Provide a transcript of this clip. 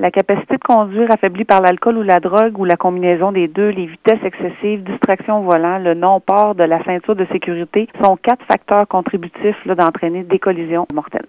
La capacité de conduire affaiblie par l'alcool ou la drogue ou la combinaison des deux, les vitesses excessives, distraction au volant, le non-port de la ceinture de sécurité sont quatre facteurs contributifs d'entraîner des collisions mortelles.